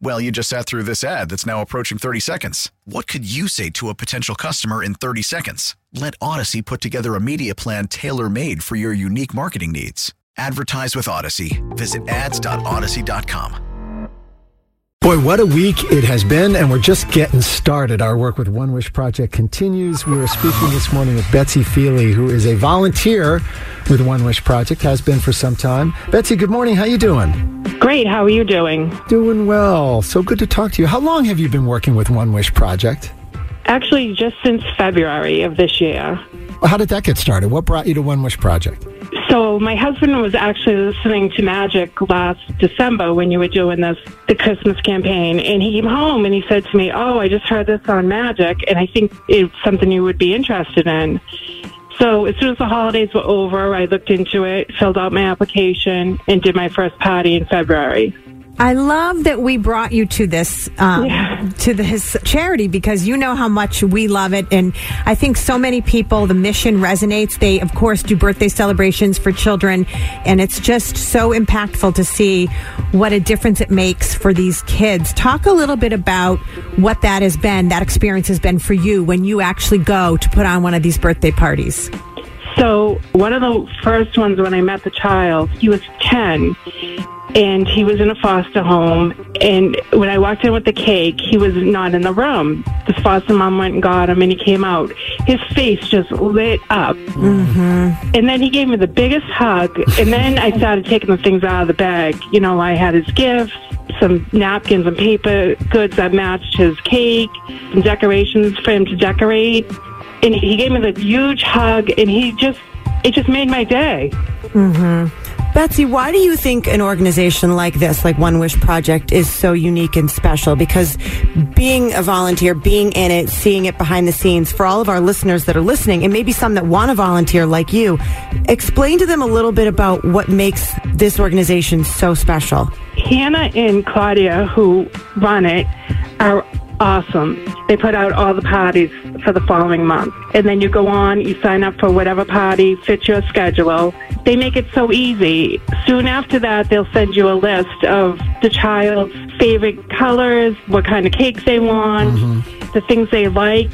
Well, you just sat through this ad that's now approaching 30 seconds. What could you say to a potential customer in 30 seconds? Let Odyssey put together a media plan tailor made for your unique marketing needs. Advertise with Odyssey. Visit ads.odyssey.com. Boy, what a week it has been, and we're just getting started. Our work with One Wish Project continues. We are speaking this morning with Betsy Feeley, who is a volunteer with One Wish Project, has been for some time. Betsy, good morning. How you doing? Great. How are you doing? Doing well. So good to talk to you. How long have you been working with One Wish Project? Actually, just since February of this year. How did that get started? What brought you to One Wish Project? So my husband was actually listening to Magic last December when you were doing this the Christmas campaign, and he came home and he said to me, "Oh, I just heard this on Magic, and I think it's something you would be interested in." So as soon as the holidays were over, I looked into it, filled out my application, and did my first party in February. I love that we brought you to this um, Yeah. to this charity because you know how much we love it, and I think so many people the mission resonates. They of course do birthday celebrations for children, and it's just so impactful to see what a difference it makes for these kids. Talk a little bit about what that has been, that experience has been for you when you actually go to put on one of these birthday parties. So one of the first ones when I met the child, he was 10 and he was in a foster home. And when I walked in with the cake, he was not in the room. The foster mom went and got him and he came out. His face just lit up. Mm-hmm. And then he gave me the biggest hug. And then I started taking the things out of the bag. You know, I had his gifts, some napkins and paper goods that matched his cake, some decorations for him to decorate. And he gave me the huge hug and he just, it just made my day. Mm-hmm. Betsy, why do you think an organization like this, like One Wish Project, is so unique and special? Because being a volunteer, being in it, seeing it behind the scenes, for all of our listeners that are listening, and maybe some that want to volunteer like you, explain to them a little bit about what makes this organization so special. Hannah and Claudia, who run it, are awesome. They put out all the parties for the following month. And then you go on, you sign up for whatever party fits your schedule. They make it so easy. Soon after that, they'll send you a list of the child's favorite colors, what kind of cakes they want, mm-hmm. the things they like.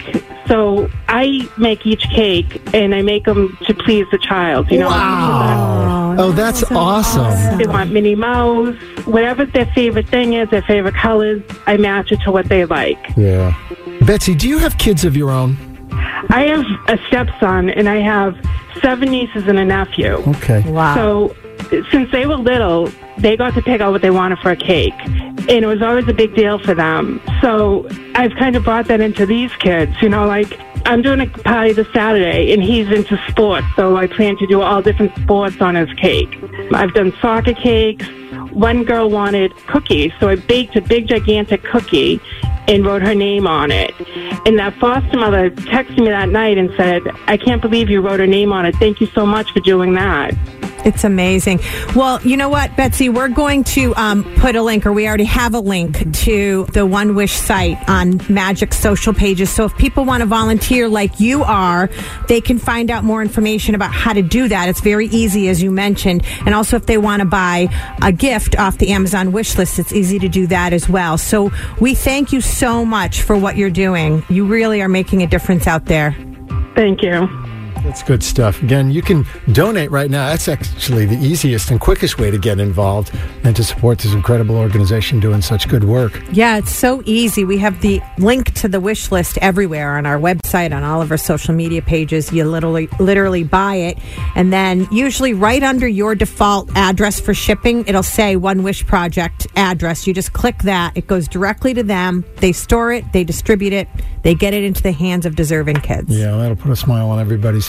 So I make each cake and I make them to please the child. You know, Oh, that's awesome. they want Minnie Mouse, whatever their favorite thing is, their favorite colors, I match it to what they like. Yeah. Betsy, do you have kids of your own? I have a stepson and I have seven nieces and a nephew. Okay. Wow. So since they were little, they got to pick out what they wanted for a cake. And it was always a big deal for them. So I've kind of brought that into these kids, you know, like I'm doing a party this Saturday and he's into sports. So I plan to do all different sports on his cake. I've done soccer cakes. One girl wanted cookies. So I baked a big gigantic cookie and wrote her name on it. And that foster mother texted me that night and said, I can't believe you wrote her name on it. Thank you so much for doing that. It's amazing. Well, you know what, Betsy? We're going to um, put a link, or we already have a link to the One Wish site on Magic social pages. So if people want to volunteer like you are, they can find out more information about how to do that. It's very easy, as you mentioned. And also, if they want to buy a gift off the Amazon wish list, it's easy to do that as well. So we thank you so much for what you're doing. You really are making a difference out there. Thank you. That's good stuff. Again, you can donate right now. That's actually the easiest and quickest way to get involved and to support this incredible organization doing such good work. Yeah, it's so easy. We have the link to the wish list everywhere on our website, on all of our social media pages. You literally literally buy it, and then usually right under your default address for shipping, it'll say One Wish Project address. You just click that. It goes directly to them. They store it, they distribute it, they get it into the hands of deserving kids. Yeah, that'll put a smile on everybody's